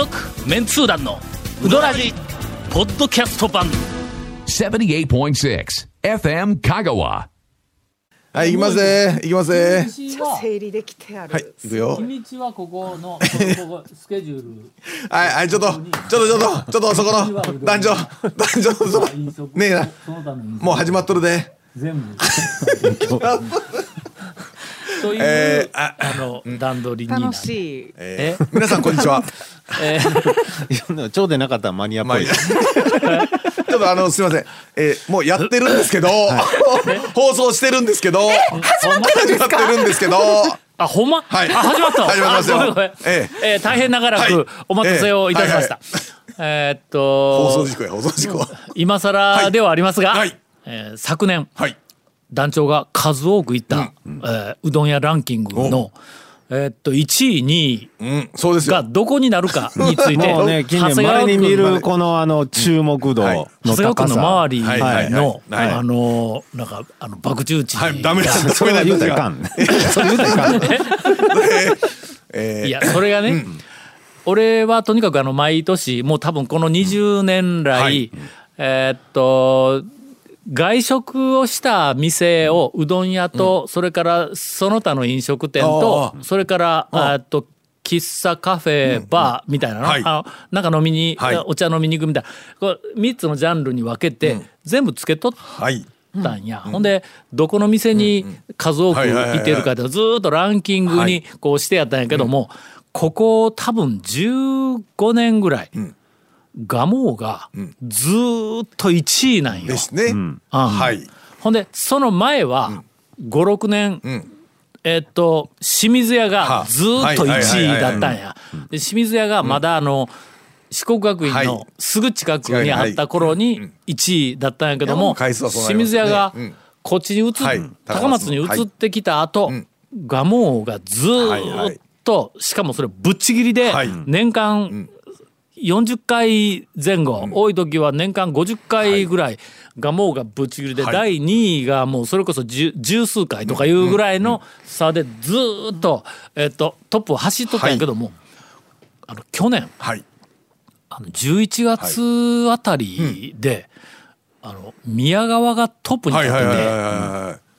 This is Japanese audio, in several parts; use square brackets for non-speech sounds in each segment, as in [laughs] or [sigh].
続メンツー団のウドラジポッドキャスト版78.6 FM Kagawa. はい、行きますぜ。行きますぜ。整理できてある。はい、行くよ。日にちはここのここスケジュールはい、はい、ちょっと、ちょっと、ちょっと、ちょっと、そこの、男女、男女のそば、ねえな。もう始まっとるで。全部 [laughs] という、えーああの段取りにな楽しい。えー皆さん、こんにちは。[laughs] えー。[laughs] いやでなかったらマニアっまあ、ぽい [laughs] ちょっとあの、すみません。えーもうやってるんですけど、放送してるんですけど、始まってるんですけど、あほんま、はい。あ始まった始まりましたごめんごめん。ええ。ー大変長らはい。くお待たせをいたしました、えーっと。放送事故や、放送事故。今更ではありますが、はい。えー昨年。はい。団長が数多く行った、えーうどん屋ランキングの、えーっと1位2位うん、そうですがよ。どこになるか [laughs] についてもうね近年長谷川稀に見君るこのあの注目度はい。の長谷川君の高さ周りはいはいはい。のはいあのなんかあの爆打ちはい、ダメです。それは言うたらいかん。そう言うたらいかんね。[laughs] えーいやそれがね、俺はとにかくあの毎年もう多分この20年来、はい。えーっと外食をした店をうどん屋と、それからその他の飲食店とあそれからえーっと喫茶カフェバーみたいなの,、はい。あのなんか飲みに、はい。お茶飲みに行くみたいな。こう3つのジャンルに分けて、全部つけとっはい。たんや、ほんでどこの店に数多く行ってるかでずーっとランキングにこうしてやったんやけども、ここ多分15年ぐらい、ガモーがずーっと1位なんよ。ですね。はい。ほんでその前は56年、えっと清水屋がずーっと1位だったんや。で清水屋がまだあの、四国学院のはい。すぐ近くにあった頃に1位だったんやけども清水屋がうん。こっちに移っはい。高松に移ってきた後、ガモーがずーっとしかもそれぶっちぎりではい。年間40回前後、多い時は年間50回ぐらいがもうがぶっちぎりで、はい。第2位がもうそれこそ十十数回とかいうぐらいの差でずーっと,、えっとトップを走っとったんやけども、あの去年はい。あの11月あたりで、あの宮川がトップにはいはい立って。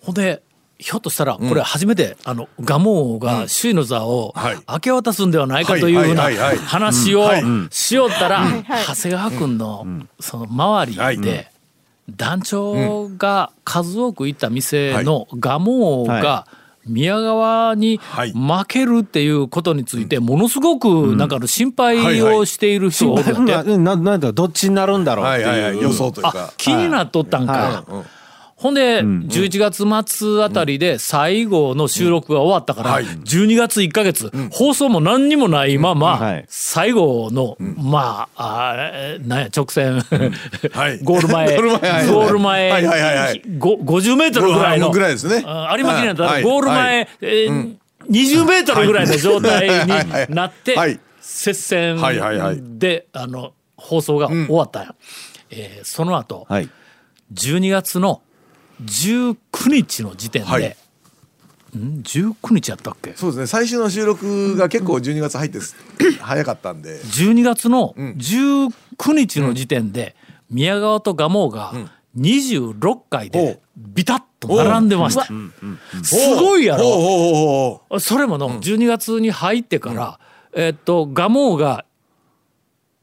ほんでひょっとしたらこれ初めて、あの蒲生が首位の座をはい。明け渡すんではないかというふうな話をはい。しよったら長谷川君のその周はい。りで団長が数多く行った店の蒲生がは宮川にはい。負けるっていうことについてものすごくなんかあの心配をしている人が多くて。なななんだどっちになるんだろうってはいう予想というあか。気になっとったんか。はほんで、11月末あたりで最後の収録が終わったから、はい。12月1か月、放送も何にもないまま、はい。最後の、まあ、あーなんや、直線、はい。[laughs] ゴール前、[laughs] ゴール前。はい。ゴール前、はいはいはいはい。ご50メートルぐらいの、ぐらいですね。あ有馬記念だったゴール前、はい。えー20メートルぐらいの状態になって、はい。接戦で、あの、放送が終わったんや。えーその後、はい。12月の19日の時点で、はい。ん？19日やったっけ？そうですね。最終の収録が結構12月入ってす [clears throat] 早かったんで。12月の19日の時点で、宮川と蒲生が26回でビタッと並んでました、[laughs] すごいやろ。それもの12月に入ってから、えっと蒲生が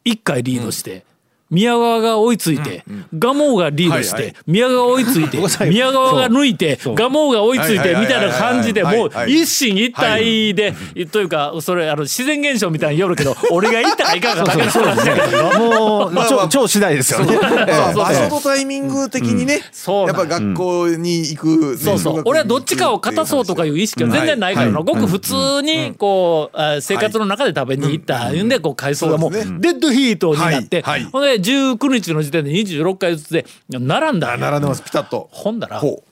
1回リードして、宮川が追いついて、蒲生がリードして、はいはい。宮川が追いついて宮川が抜いて蒲生が追いついてみたいな感じでもう一進一退で、というかそれあの自然現象みたいによるけど [laughs] 俺が言ったかいかんかだけの話だけどもうまあ超超次第ですよね。場所とタイミング的にね、そうやっぱ学校に行く、ねそうそう。俺はどっちかを勝たそうとかいう意識は全然ないからの、ごく普通にこう、あ生活の中で食べに行ったいうん。でこう回数がもうデッドヒートになって、ほんで19日の時点で26回ずつで並んだ。んや並んでます。ピタッと。ほんだらほ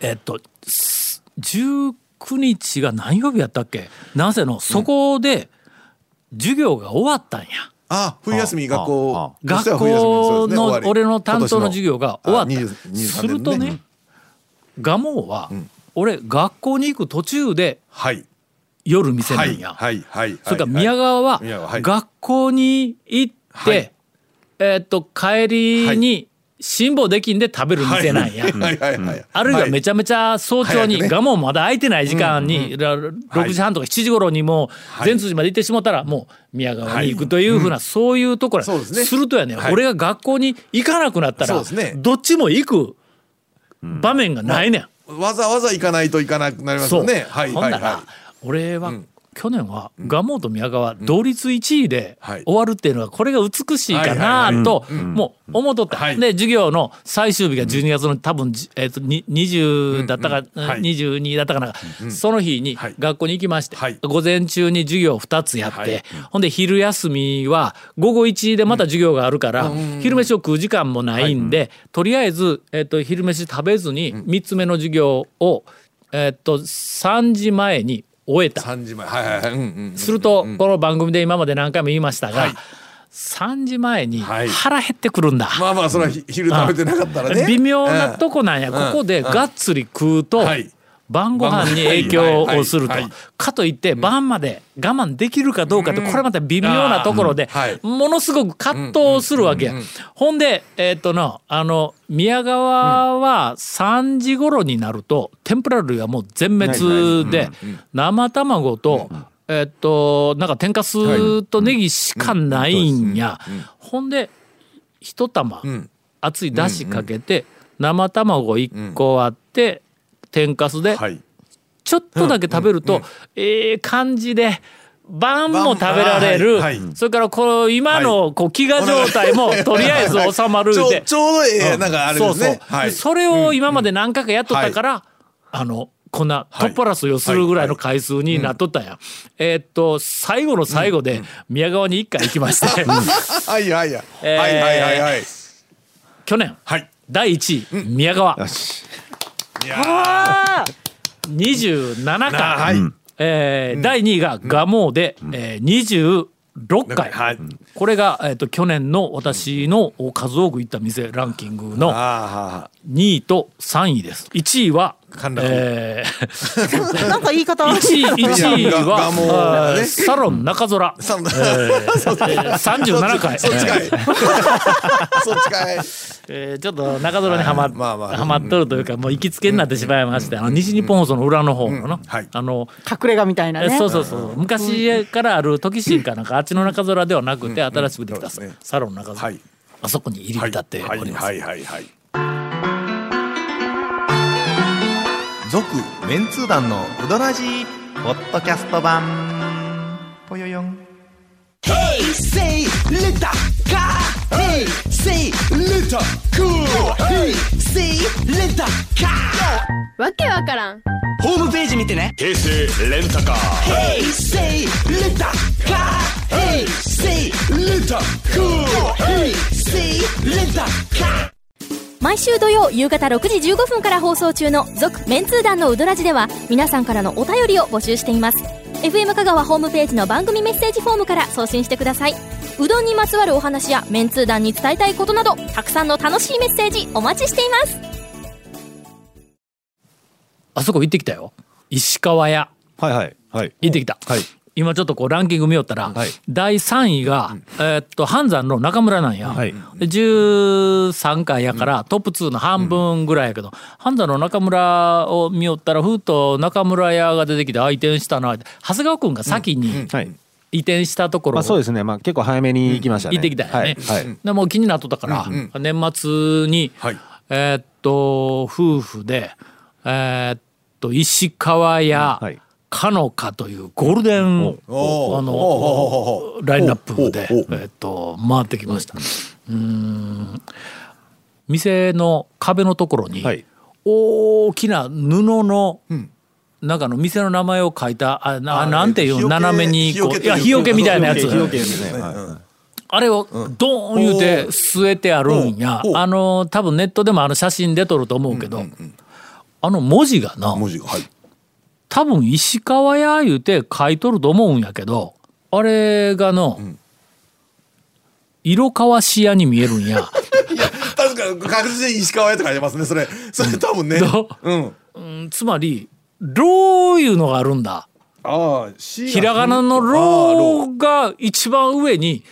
えっとす19日が何曜日やったっけ？なぜのそこで授業が終わったんや。あ冬休み学校。学校の俺の担当の授業が終わった。あ20 23するとね蒲生は俺学校に行く途中ではい。夜店なはいんや。はいはいそれから宮川は学校に行って、はいえーっと帰りに辛抱できんで食べる店なんや。あるいはめちゃめちゃ早朝に早くねガモまだ開いてない時間にら6時半とか7時頃にもう善通寺まで行ってしもたらもう宮川に行くというふうなそういうところするとやねはい。俺が学校に行かなくなったらどっちも行く場面がないねん。わざわざ行かないといかなくなりますね。はい。ほんなら、俺は、去年は蒲生と宮川同率1位ではい。終わるっていうのはこれが美しいかなともう思っとった、はい。で授業の最終日が12月の多分、じえー、とに20だったか、うんうんはい。22だったかな、その日にはい。学校に行きまして、はい。午前中に授業2つやって、はい。ほんで昼休みは午後1時でまた授業があるから、昼飯を食う時間もないんで、とりあえず、えー、と昼飯食べずに3つ目の授業を、えー、と3時前に終えた。3時前。はいはいはい。うんうんすると、この番組で今まで何回も言いましたが、はい。3時前にはい。腹減ってくるんだ。まあまあそれはひ昼食べてなかったらね。微妙なとこなんや、ここでがっつり食うと、はい晩ご飯に影響をすると。かといって晩まで我慢できるかどうかってこれまた微妙なところでものすごく葛藤するわけ。や。ほんでえっとなあの宮川は3時頃になると天ぷら類はもう全滅で生卵とえっとなんか天かすとネギしかないんや。ほんで一玉ん。熱いだしかけて生卵1個あって天かすではい。ちょっとだけ食べると、ええ感じで晩も食べられる、晩はいはい。それからこの今のこう飢餓状態もとりあえず収まるで、ちょちょうどええなんかあれですね。そうそう、はい。それを今まで何回かやっとったから、あのこんなトップ争いをするぐらいの回数になっとったんや、えーっと最後の最後で宮川に一回行きまして、[laughs] はいはいはい。えーはいはいはいはい。去年はい。第1位、宮川。よし27回、ー。はい。えー第2位が蒲生で、えー、26回、はい。これが、えー、と去年の私の数多く行った店ランキングのあ2位と3位です。1位は、陥落えー、なんか言い方1位1位は、ね。サロン中空、えー、37回そっちかいそっちかい。[laughs] えーちょっと中空にはま,、まあまあ。はまっとるというかもう行きつけになってしまいまして、あの西日本放送の裏の方のな、はい。あの隠れ家みたいなね。えそうそうそう。昔からある時新かなんかあっちの中空ではなくて新しくできたね。サロン中空、はい。あそこに入り浸っております、はい。はい。はい。はい続メンツー団のうどらじポッドキャスト版。ぽよよん。わけわからん。ホームページ見てね「セイレンタカー」「ヘイセイレンタカー」「ヘイセイレンタカー」「ヘイセイレンタカー」毎週土曜夕方6時15分から放送中の「続・メンツー団のウドラジ」では皆さんからのお便りを募集しています。FM 香川ホームページの番組メッセージフォームから送信してください。うどんにまつわるお話やメンツー団に伝えたいことなどたくさんの楽しいメッセージお待ちしています。あそこ行ってきたよ。石川屋。はいはいはい。行ってきた、はい今ちょっとこうランキング見よったら、はい。第3位が、えーっと半山の中村なんや、はい。で13回やから、トップ2の半分ぐらいやけど、半山の中村を見よったらふっと中村屋が出てきてあ移転したなって長谷川君が先にはい。移転したところをまあそうですね。まあ結構早めに行きましたね。行ってきたよね、はい。はい。でもう気になっとったから、年末に、はい。えーっと夫婦でえーっと石川屋、はいかのかというゴールデンあのラインナップでえーっと回ってきました。うーん。店の壁のところにはい。大きな布の中の店の名前を書いたあななんていう斜めにこう日よけいや日よけみたいなやつ。あれをドーン言うて据えてあるんや。あの多分ネットでもあの写真出とると思うけどあの文字がな文字がはい多分石川屋言うて書いとると思うんやけどあれがの、色川市屋に見えるんや。確かに確実に石川屋って書いてますねそれ。それ多分ね。どう？ん。うんつまり「ろ」いうのがあるんだ。ああ、ひひらがなの「ろ」が一番上に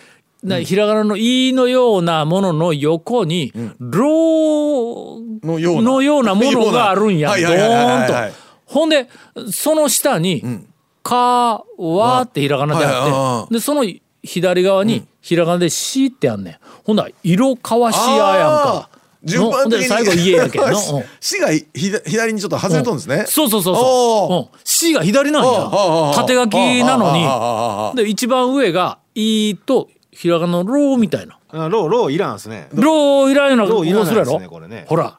なひらがなの「い」のようなものの横に「ろ」うなのような。ものがあるんや。ドーンとはいはい。ほんでその下に「か」「わ」ってひらがなであはってでその左側にひらがなで「し」ってあんねん。ほんなら「色かわしや」やんか。順番で最後家やけんの [laughs] うん。死がひひ左にちょっと外れとんですね。そうそうそうおそう。うん、C が左なんや。う縦書きなのに。で、一番上が、いと、ひらがなのろうみたいな。あローローいらんですね。ろういらんようなこうするやろ？ねこれね。ほら。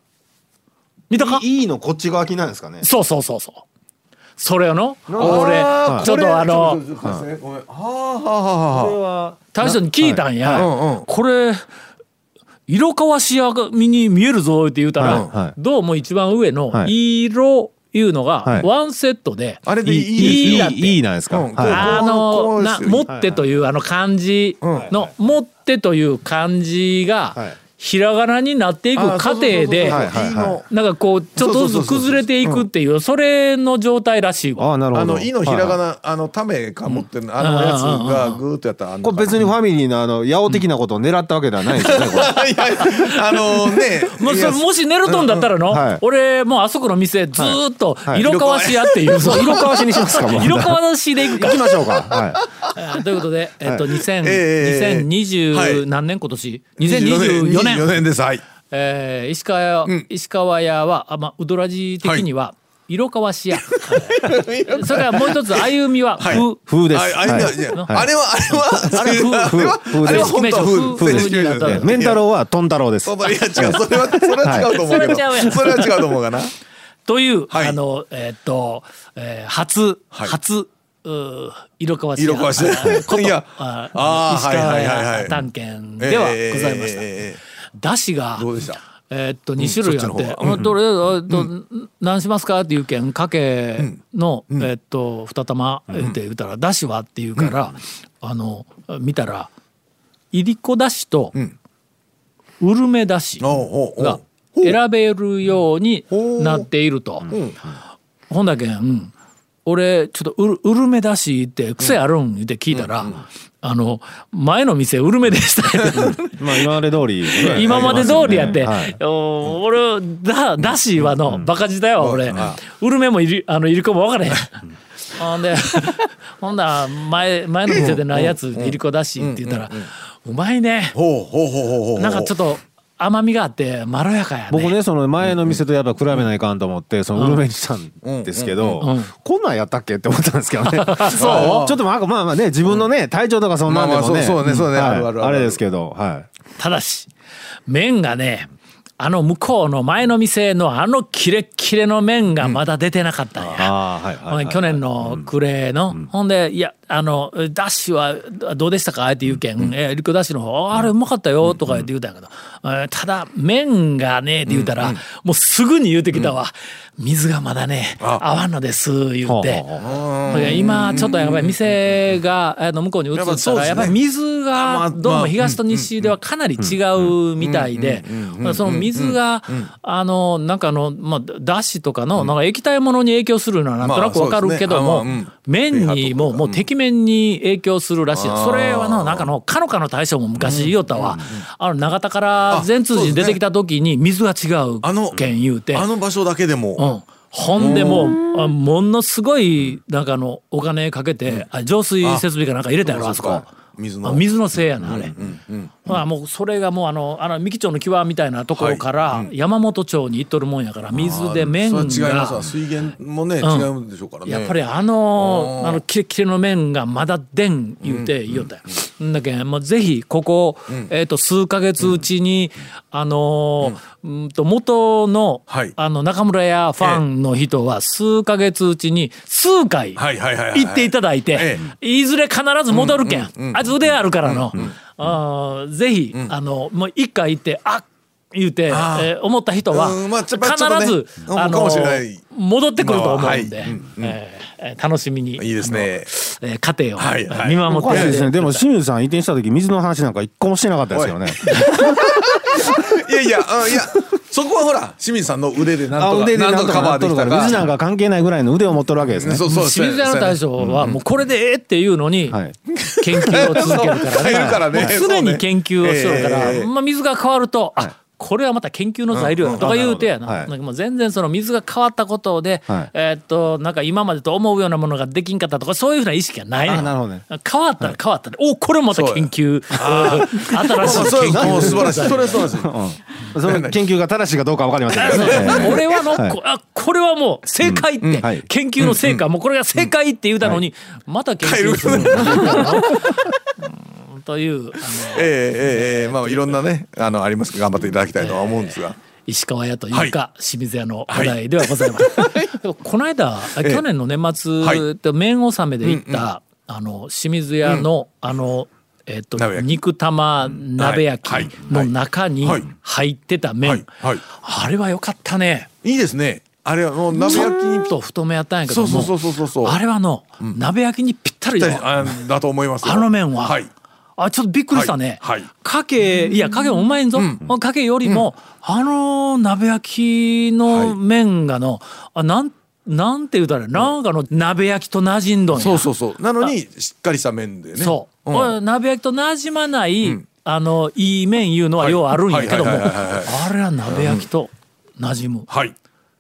見たか？いいのこっち側きなんですかね？そうそうそうそう。それよのあ俺ー、ちょっとあの、これはあはあはあはあ。は大将に聞いたんや。これ、色かわしやみに見えるぞって言うたら、どうも一番上のはい。色いうのがはい。ワンセットで、あれでいいいですよ。いいいなんですか、うんはい。あこのな持ってというあの漢字の持ってという漢字がはいひらがなになっていく過程でなんかこうちょっとずつ崩れていくっていうそれの状態らしいわ。ああなるほど。あの、いのひらがはな、あの、ためか持ってるあのやつがぐーっとやったら。これ別にファミリーのあの八尾的なことを狙ったわけではないんですよねこれ。[laughs] いやあのね。ももし寝るとんだったらの、うんはい。俺もうあそこの店ずーっとい。色かわしやっていう、色かわしにしますか色かわしでいくか。行きましょうか。[laughs] はい。えーということで、えっと2000、ええ2020、はい。何年今年？2024年？24年。です。はい。えー石川屋、石川屋はあ、まあ、ウドラジ的には、色かわし屋はいそれからもう一つ歩みははい。風、風です。ああれは、あれは、あれは、あれ風あれは、風あれは本当は風、風正式名称風になった。メンタはトン太郎です。いや違う。それはそれは違うと思うけど、はい。それは違うやんそれは違うと思うかな。という、はい。あのえーっと、えー初、はい。初色かわし屋。色かわし屋。あーこと。いや。ああー石川はいはいはいはい。屋探検ではございました。えだしがどうでした？えーっと2種類あってそっちの方が「あとりあえずえーっと何しますか?」っていうけんかけの、えーっと二玉言って言うたら「だしは?」って言うから、あの見たらいりこだしとうるめだしが選べるようになっていると。ほんだけん俺ちょっとうるうるめだしって癖あるんって聞いたら、あの前の店うるめでした。[laughs] まあ今まで通り。[laughs] 今まで通りやって、はい。お俺だだしはの、バカ自体は俺、うるめもいりあのいりこも分からへん。ほんで [laughs] ほんだら前前の店でないやついりこだしって言ったら「うまいね。なんかちょっと甘みがあってまろやかやね」僕ねその前の店とやっぱ比べないかんと思ってそのウルメにしたんですけど、うんうんこんなんやったっけって思ったんですけどね。[laughs] そう。ちょっとまあまあまあね自分のね体調とかそんなんでもね、まあまあそうそうねそうねあるある。あれですけどはい。ただし麺がねあの向こうの前の店のあのキレッキレの麺がまだ出てなかったんや。去年の暮れの、ほんで「いやあのダッシュはどうでしたか?」って言うけん「えリコダッシュの方あれうまかったよ」とか言って言うたんやけど、えーただ麺がねって言うたら、もうすぐに言うてきたわ「水がまだね合わんのです」言うて。今ちょっとやっぱり店があの向こうに移ったらやっぱり水がどうも東と西ではかなり違うみたいでその水があのなんかあのまあだしとかのなんか液体ものに影響するのはなんとなくわかるけども麺にももうてきめんに影響するらしい。それはのなんかのかのかの大将も昔言おったわ。あの長田から善通寺に出てきた時に水が違うあのけん言うて。あの場所だけでも、うん、ほんでもうあものすごいなんかあのお金かけて、あ浄水設備かなんか入れたやろああそこ。水の。あ水のせいやなあれ、まあもうそれがもうあのあの三木町の際みたいなところから山本町に行っとるもんやから水で麺が。水源もね、違うんでしょうからね。やっぱりあのあのキレッキレの麺がまだでん言うて言おったよ。んだけんもうぜひここ、えっと数ヶ月うちに、あのーうんと元の,、はい。あの中村屋ファンの人は数ヶ月うちに数回行っていただいて、えいずれ必ず戻るけん、あいつ腕あるからの、あーぜひ、あのもう一回行ってあ言うて、えあー。ー思った人は、うんまあちょ必ず、うんあの戻ってくると思うんで、まあはい。うんえーえー楽しみにいいですね。えー家庭を、はいはい。見守っていですねでも清水さん移転した時水の話なんか一個もしてなかったですよね。い。[laughs] やいや、あいや、そこはほら清水さんの腕でなんあとか腕でなんとカバーできたからうちなんか関係ないぐらいの腕を持っとるわけですね。そうそう清水屋の大将はもうこれでええっていうのにはい。研究を続け [laughs] るからね。もう常に研究をしよるから、ええまあ、水が変わると、あこれはまた研究の材料やとか言うてやな,、はい。なんかもう全然その水が変わったことで、はい。えーっとなんか今までと思うようなものができんかったとかそういうふうな意識がないなるほどね。変わったら変わったら、おこれまた研究。[laughs] 新しいそう研究もう素晴らしい。それは素晴らしい。うん。その研究が正しいかどうかわかりませんけどね。[laughs] 俺はの、こあこれはもう正解って、うん。はい。研究の成果、もうこれが正解って言うたのに、また研究するうん [laughs] というあのええええええまあいろんなねあのありますけど頑張っていただきたいとは思うんですが。[laughs] 石川屋というか、清水屋の話題ではございます。でも [laughs] この間、去年の年末で麺納めで行った、あの清水屋の、あのえっと鍋焼き。肉玉鍋焼はい。きの中にはい。入ってた麺、はい。はい。あれは良かったね。いいですね。あれはもう鍋焼きに。っと太めやったんやけどもそうそうそうそうそうあれはの、鍋焼きにぴったりだと思いますよ。あの麺は、はいあちょっとびっくりしたね。はい。はい。かけいやかけもうまいん。ぞ。かけよりも、あの鍋焼きの麺がの、あなんなんて言うたらなんかの鍋焼きと馴染んどんや。そうそうそう。なのにしっかりした麺でね。そう。ん。俺鍋焼きと馴染まない、あのいい麺いうのはようあるんやけども、あれは鍋焼きと馴染む。はい。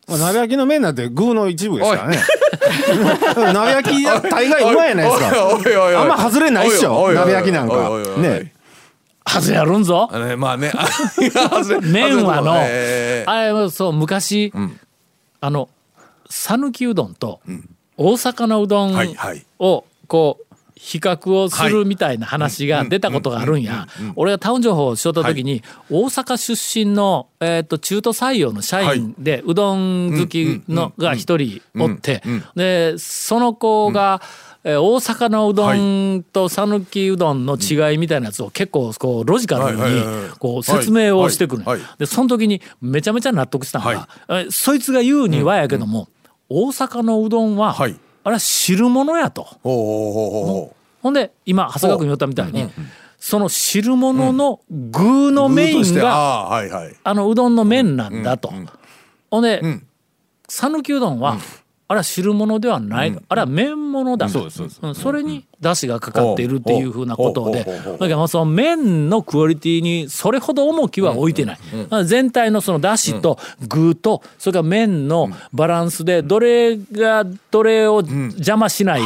まあ鍋焼きの麺なんて具の一部ですからね [laughs] 鍋焼き大概うまいやないですかあんま外れないっしょ鍋焼きなんかねはずやるんぞ。あまあね麺はの、あれはそう昔、あの讃岐うどんと大阪のうどんはいはいをこう比較をするみたいな話が出たことがあるんや。俺がタウン情報をしよった時に、大阪出身の、えー、と中途採用の社員で、うどん好きのが一人おって、でその子が、えー大阪のうどんと讃岐うどんの違いみたいなやつを結構こうロジカルにこう説明をしてくるでその時にめちゃめちゃ納得したのが、えそいつが言うにはやけども、大阪のうどんは、はいあれは汁物やと。ほんで今長谷川君言ったみたいに、その汁物の具のメインが、あのうどんの麺なんだと。ほんで讃岐、うどんは、あれは汁物ではない、あれは麺物だ。と、うん。それに出汁がかかっているっていうふうなことで。だからまあその麺のクオリティにそれほど重きは置いてない、全体のその出汁と具とそれから麺のバランスでどれがどれを邪魔しない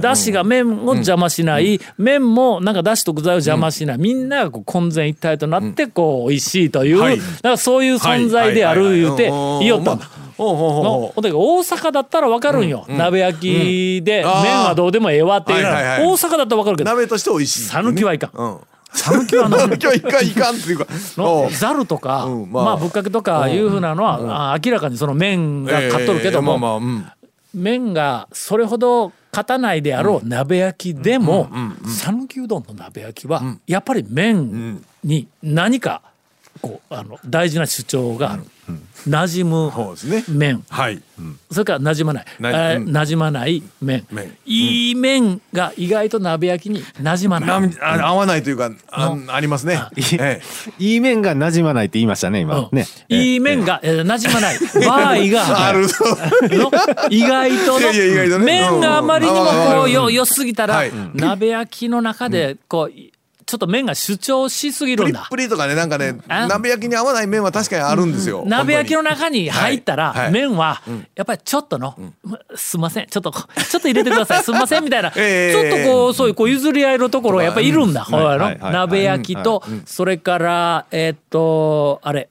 出汁が麺を邪魔しない。麺もなんか出汁と具材を邪魔しない。みんながこう混然一体となってこう美味しいというはい。だからそういう存在である言うて言いよったんだ。ほうほうほうの大阪だったら分かるんよ、鍋焼きで麺はどうでもええわっていう。大阪だったら分かるけど。鍋として美味しい。讃岐はいかん。うん。讃岐はの今日いかんいかんっていうか。ざるとか、うんまあ、まあぶっかけとかいうふうなのは、あ明らかにその麺が買っとるけども、麺がそれほど勝たないであろう鍋焼きでも讃岐うどんの鍋焼きはやっぱり麺に何かこうあの大事な主張がある。馴染む麺はい。それから馴染まない、なうんえー馴染まない麺麺いい麺が意外と鍋焼きに馴染まな。ないあ合わないというかあありますね。ええ。いい麺が馴染まないって言いましたね今。うん。ね。いい麺が、えー馴染まない。[laughs] 場合がある。の意外とのいやいや意外とね。麺があまりにもうんこうようん。良すぎたら、はい。鍋焼きの中でこうちょっと麺が主張しすぎるんだ。プリッ。プリとかねなんかねあ。鍋焼きに合わない麺は確かにあるんですよ。鍋焼きの本中に。入ったら、はい。はい。麺はやっぱりちょっとの、すんません。ちょっとちょっと入れてください。すんませんみたいな、[laughs] ええちょっとこうそういうこう譲り合いのところがやっぱりい。るんだ、ほらのはい。鍋焼きと、それからえーっとあれ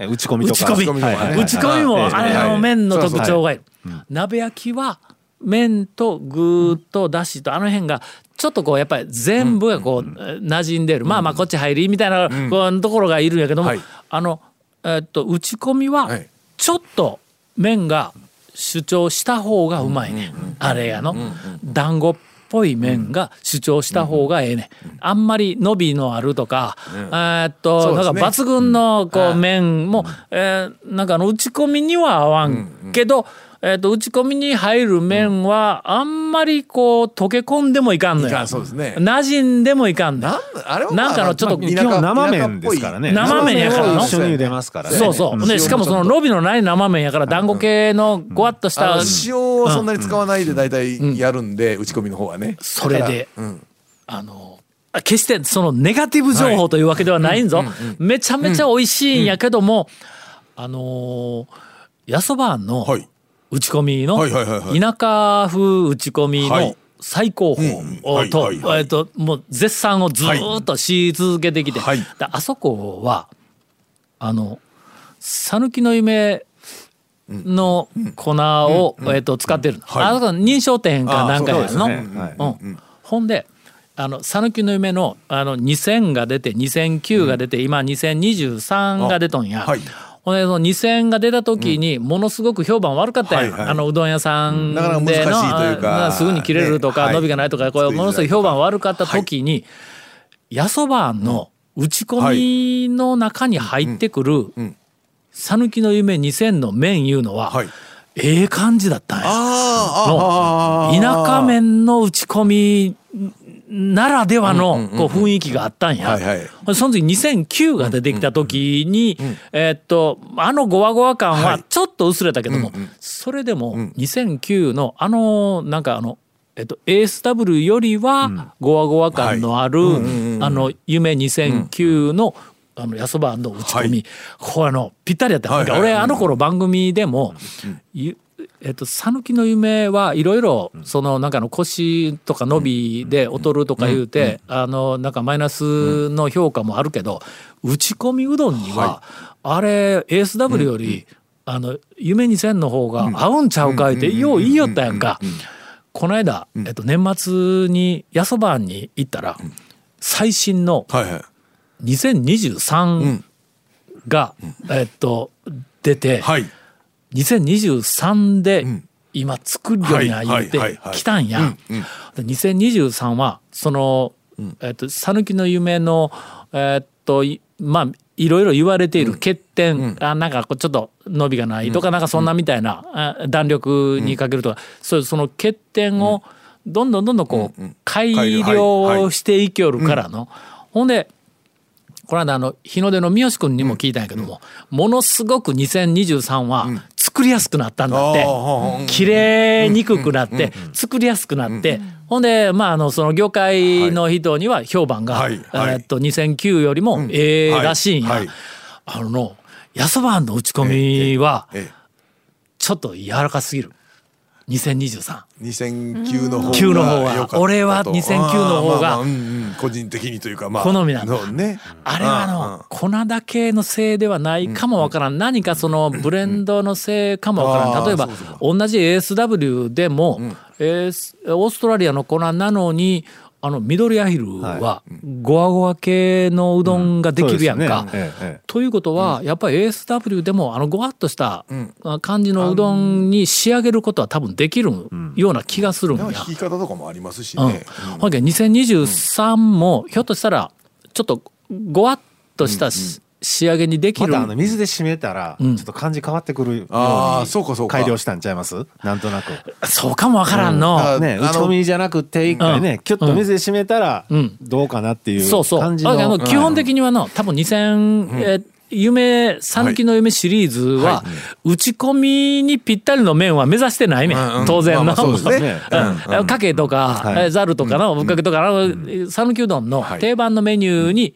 打ち込みとか。打ち込み。打ち込みもね打ち込みもはい。あれのはい。麺の特徴がいる、鍋焼きは麺と具とだしとあの辺がちょっとこうやっぱり全部がこう馴染んでる、まあまあこっち入りみたいなこうところがいるんやけども、はい。あのえっと打ち込みははい。ちょっと麺が主張した方がうまいね、あれやの、団子っぽい麺が主張した方がええね、あんまり伸びのあるとか、えーっと、なんか抜群のこう麺も、えーなんかあの打ち込みには合わんけど、ええっと打ち込みに入る麺はあんまりこう溶け込んでもいかんのよ。いかんそうですね。馴染んでもいかんのなんあれはなんかのちょっとまあ田舎生麺ですからね。生麺やからの。一緒に茹でますからね。そうそう。でしかもそのロビのない生麺やから団子系のごわっとしたあの塩をそんなに使わないで大体やるんで、打ち込みの方はね。それでうん。あのあ決してそのネガティブ情報というわけではないんぞ、めちゃめちゃ美味しいんやけども、あのー、やそばんのはい打ち込みの田舎風打ち込みのはい。最高峰とえっともう絶賛をずーっとし続けてきて、はい。であそこはあの讃岐の夢の粉を、えっと使ってるの、はい。あそこ認証店かなんかやの、ん、ほんで讃岐の夢のあの2000が出て2009が出て、今2023が出とんや。ほんでその2000が出た時にものすごく評判悪かったやん、はいはい。あのうどん屋さんでの、すぐに切れるとか、伸びがないとかこうものすごい評判悪かった時に、やそばの打ち込みの中に入ってくる讃岐の夢2000の麺いうのは、はい。ええ感じだったんや。田舎麺の打ち込みならではのこう雰囲気があったんや。その時2009が出てきた時に、えーっとあのゴワゴワ感はちょっと薄れたけども、それでも2009のあのなんかあの。えっと、ASW よりはゴワゴワ感のある、あの夢2009のあのやそばの打ち込み、これあのぴったりやった、俺あの頃番組でも、ゆえっと讃岐の夢はいろいろそのなんかの腰とか伸びで劣るとか言うてあのなんかマイナスの評価もあるけど打ち込みうどんにはあれ ASW よりあの夢2000の方が合うんちゃうかいってよう言いよったやんか。この間、えっと、年末にやそばに行ったら最新のはいはい。2023が、えっと出て、はい2023で今作るようには言ってきたんや。で2023はそのえっと讃岐の夢のえっといまあいろいろ言われている欠点、あなんかこうちょっと伸びがないとか、なんかそんなみたいな、あ弾力にかけるとか、そういうその欠点をどんどんどんどんこう改良していきよるからの。ほんでこの間あの日の出の三好君にも聞いたんやけども、ものすごく2023は作りやすくなったんだって、切れにくくなって、作りやすくなって、ほんでまああのその業界の人には評判が、えっと2009よりもええらしいんや、あののやそばの打ち込みはえ。ちょっと柔らかすぎる2023。2009の方が9の方は。俺は2009の方が。個人的にというかまあ。好みなんだ。のね。あれはあの粉だけのせいではないかもわからん。何かそのブレンドのせいかもわからん。例えば同じ ASW でも AS オーストラリアの粉なのにあの緑アヒルはゴワゴワ系のうどんができるやんか。ということはやっぱり ASW でもあのごわっとした感じのうどんに仕上げることは多分できるような気がするんや。弾き方とかもありますしうん。ね、ほんけ2023もひょっとしたらちょっとごわっとしたし仕上げにできる、またあの水で締めたらちょんっと感じ変わってくるようあーにそうかそうか。改良したんちゃいます？なんとなく。そうかもわからんの、あね、あの打ち込みじゃなくて一回ね、キュッと水で締めたらうん。どうかなっていうそうそう。あのの基本的にはの多分2000、えー夢讃岐の夢シリーズは、打ち込みにぴったりの面は目指してないね、うんうん。当然の、まあね。[laughs] うん。かけとか、ざるとかのぶっかけとかの讃岐うどんの定番のメニューに、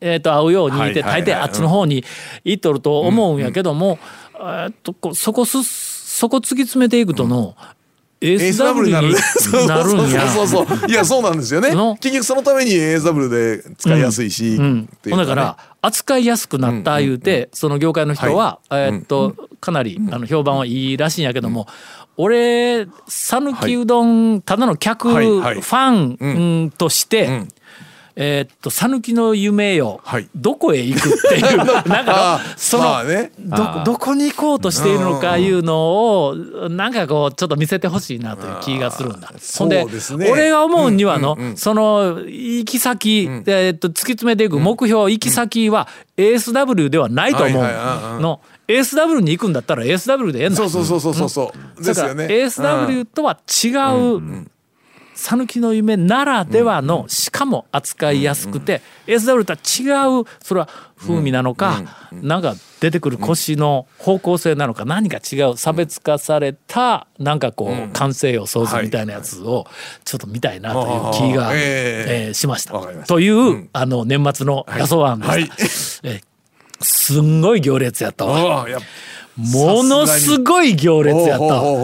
えー、と合うようにってはいはいはい。大抵あっちの方に行っとると思うんやけども、えーっとこうそこすそこ突き詰めていくとの、ASW になる。ASW になるんや。[laughs] そうそうそうそういやそうなんですよね。の？結局そのために ASW で使いやすいし、うん。っていね。だから扱いやすくなった言うて、その業界の人は、えーっとかなりあの評判はいいらしいんやけども、俺讃岐うどんただの客、はい。はい。ファン、うん。として、えーっと讃岐の夢よ、はい。どこへ行くっていう [laughs] なんかあその、まあね。どどこに行こうとしているのかいうのをなんかこうちょっと見せてほしいなという気がするんだ。ほんでそうですね。俺が思うにはの、その行き先、えーっと突き詰めていく目標、行き先は ASW ではないと思う。はいはいはいはいの ASW に行くんだったら ASW でええんだ。そうそうそうそうそうそう。ですよね。だから ASW とは違う讃岐の夢ならではのしかも扱いやすくて ASW とは違うそれは風味なのかなんか出てくる腰の方向性なのか何か違う差別化されたなんかこう完成予想図みたいなやつをちょっと見たいなという気がああええ。えーしました。というあの年末の野草案ではい。した。えーすんごい行列やったわ。ああやっものすごい行列やったわ。ほう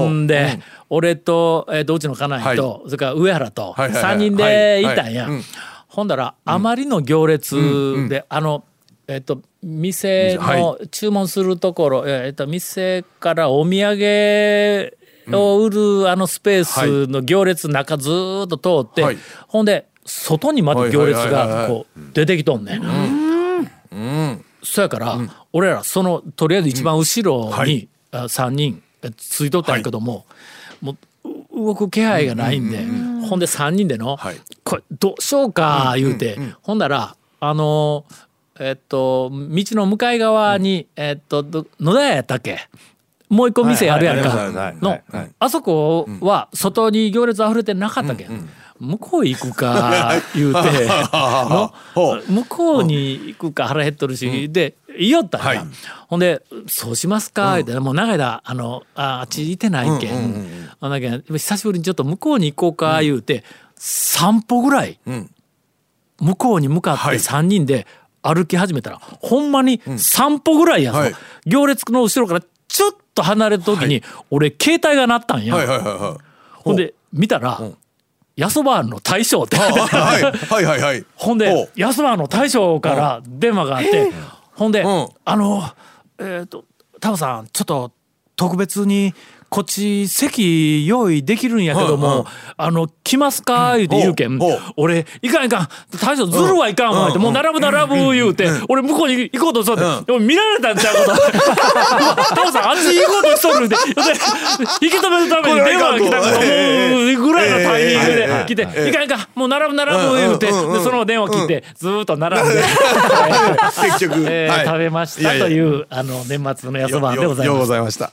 ほうんで、俺と、えー、とうちの家内と、それから上原とはいはいはい。3人で行ったんや。はい。うん。ほんだらあまりの行列で、あのえっ、と店の注文するところ、えっ、と店からお土産を売るあのスペースの行列の中ずーっと通って、はい。ほんで外にまた行列はいはいはいはいがこう出てきとんねん。そやから、俺らそのとりあえず一番後ろに、はい。あ3人えついとったんやけども、もうう動く気配がないんで、ほんで3人での、はい。これどうしようか言うて、ほんだらあのえっと道の向かい側に、えっとど野田屋やったっけ？もう一個店あるやんか。のあそこは外に行列溢れてなかったけ？ん。向こう行くか言うて [laughs] 向こうに行くか腹減っとるし、で言いよったんや、はい。ほんで「そうしますか」言うて、もう長い間あのああっちいてないけん,、あだけん久しぶりにちょっと向こうに行こうか言うて、散歩ぐらい、向こうに向かってはい。3人で歩き始めたら、ほんまに散歩ぐらいやぞ、はい。行列の後ろからちょっと離れた時に、俺携帯が鳴ったんや、ほんで見たら「やそばの大将」って。あはい。はいはいはい。[laughs] ほんで安間の大将から電話があって、ほんで、ん。あのえっ、とタオさんちょっと特別にこっち席用意できるんやけども、あの来ますか？言うて言うけん、俺いかんいかん。大将ずるはいかんわって、もう並ぶ並ぶ言うて、俺向こうに行こうとしとって、でも見られたんちゃう？こ [laughs] とタオさんあっち行こうとしとるんで。で引き止めるために電話が来たからもうぐらいのタイミングで来て、いかんいかん。もう並ぶ並ぶ言うて、でその電話切ってずーっと並んで。[laughs] 結局食べましたというあの年末のやそばで。ございました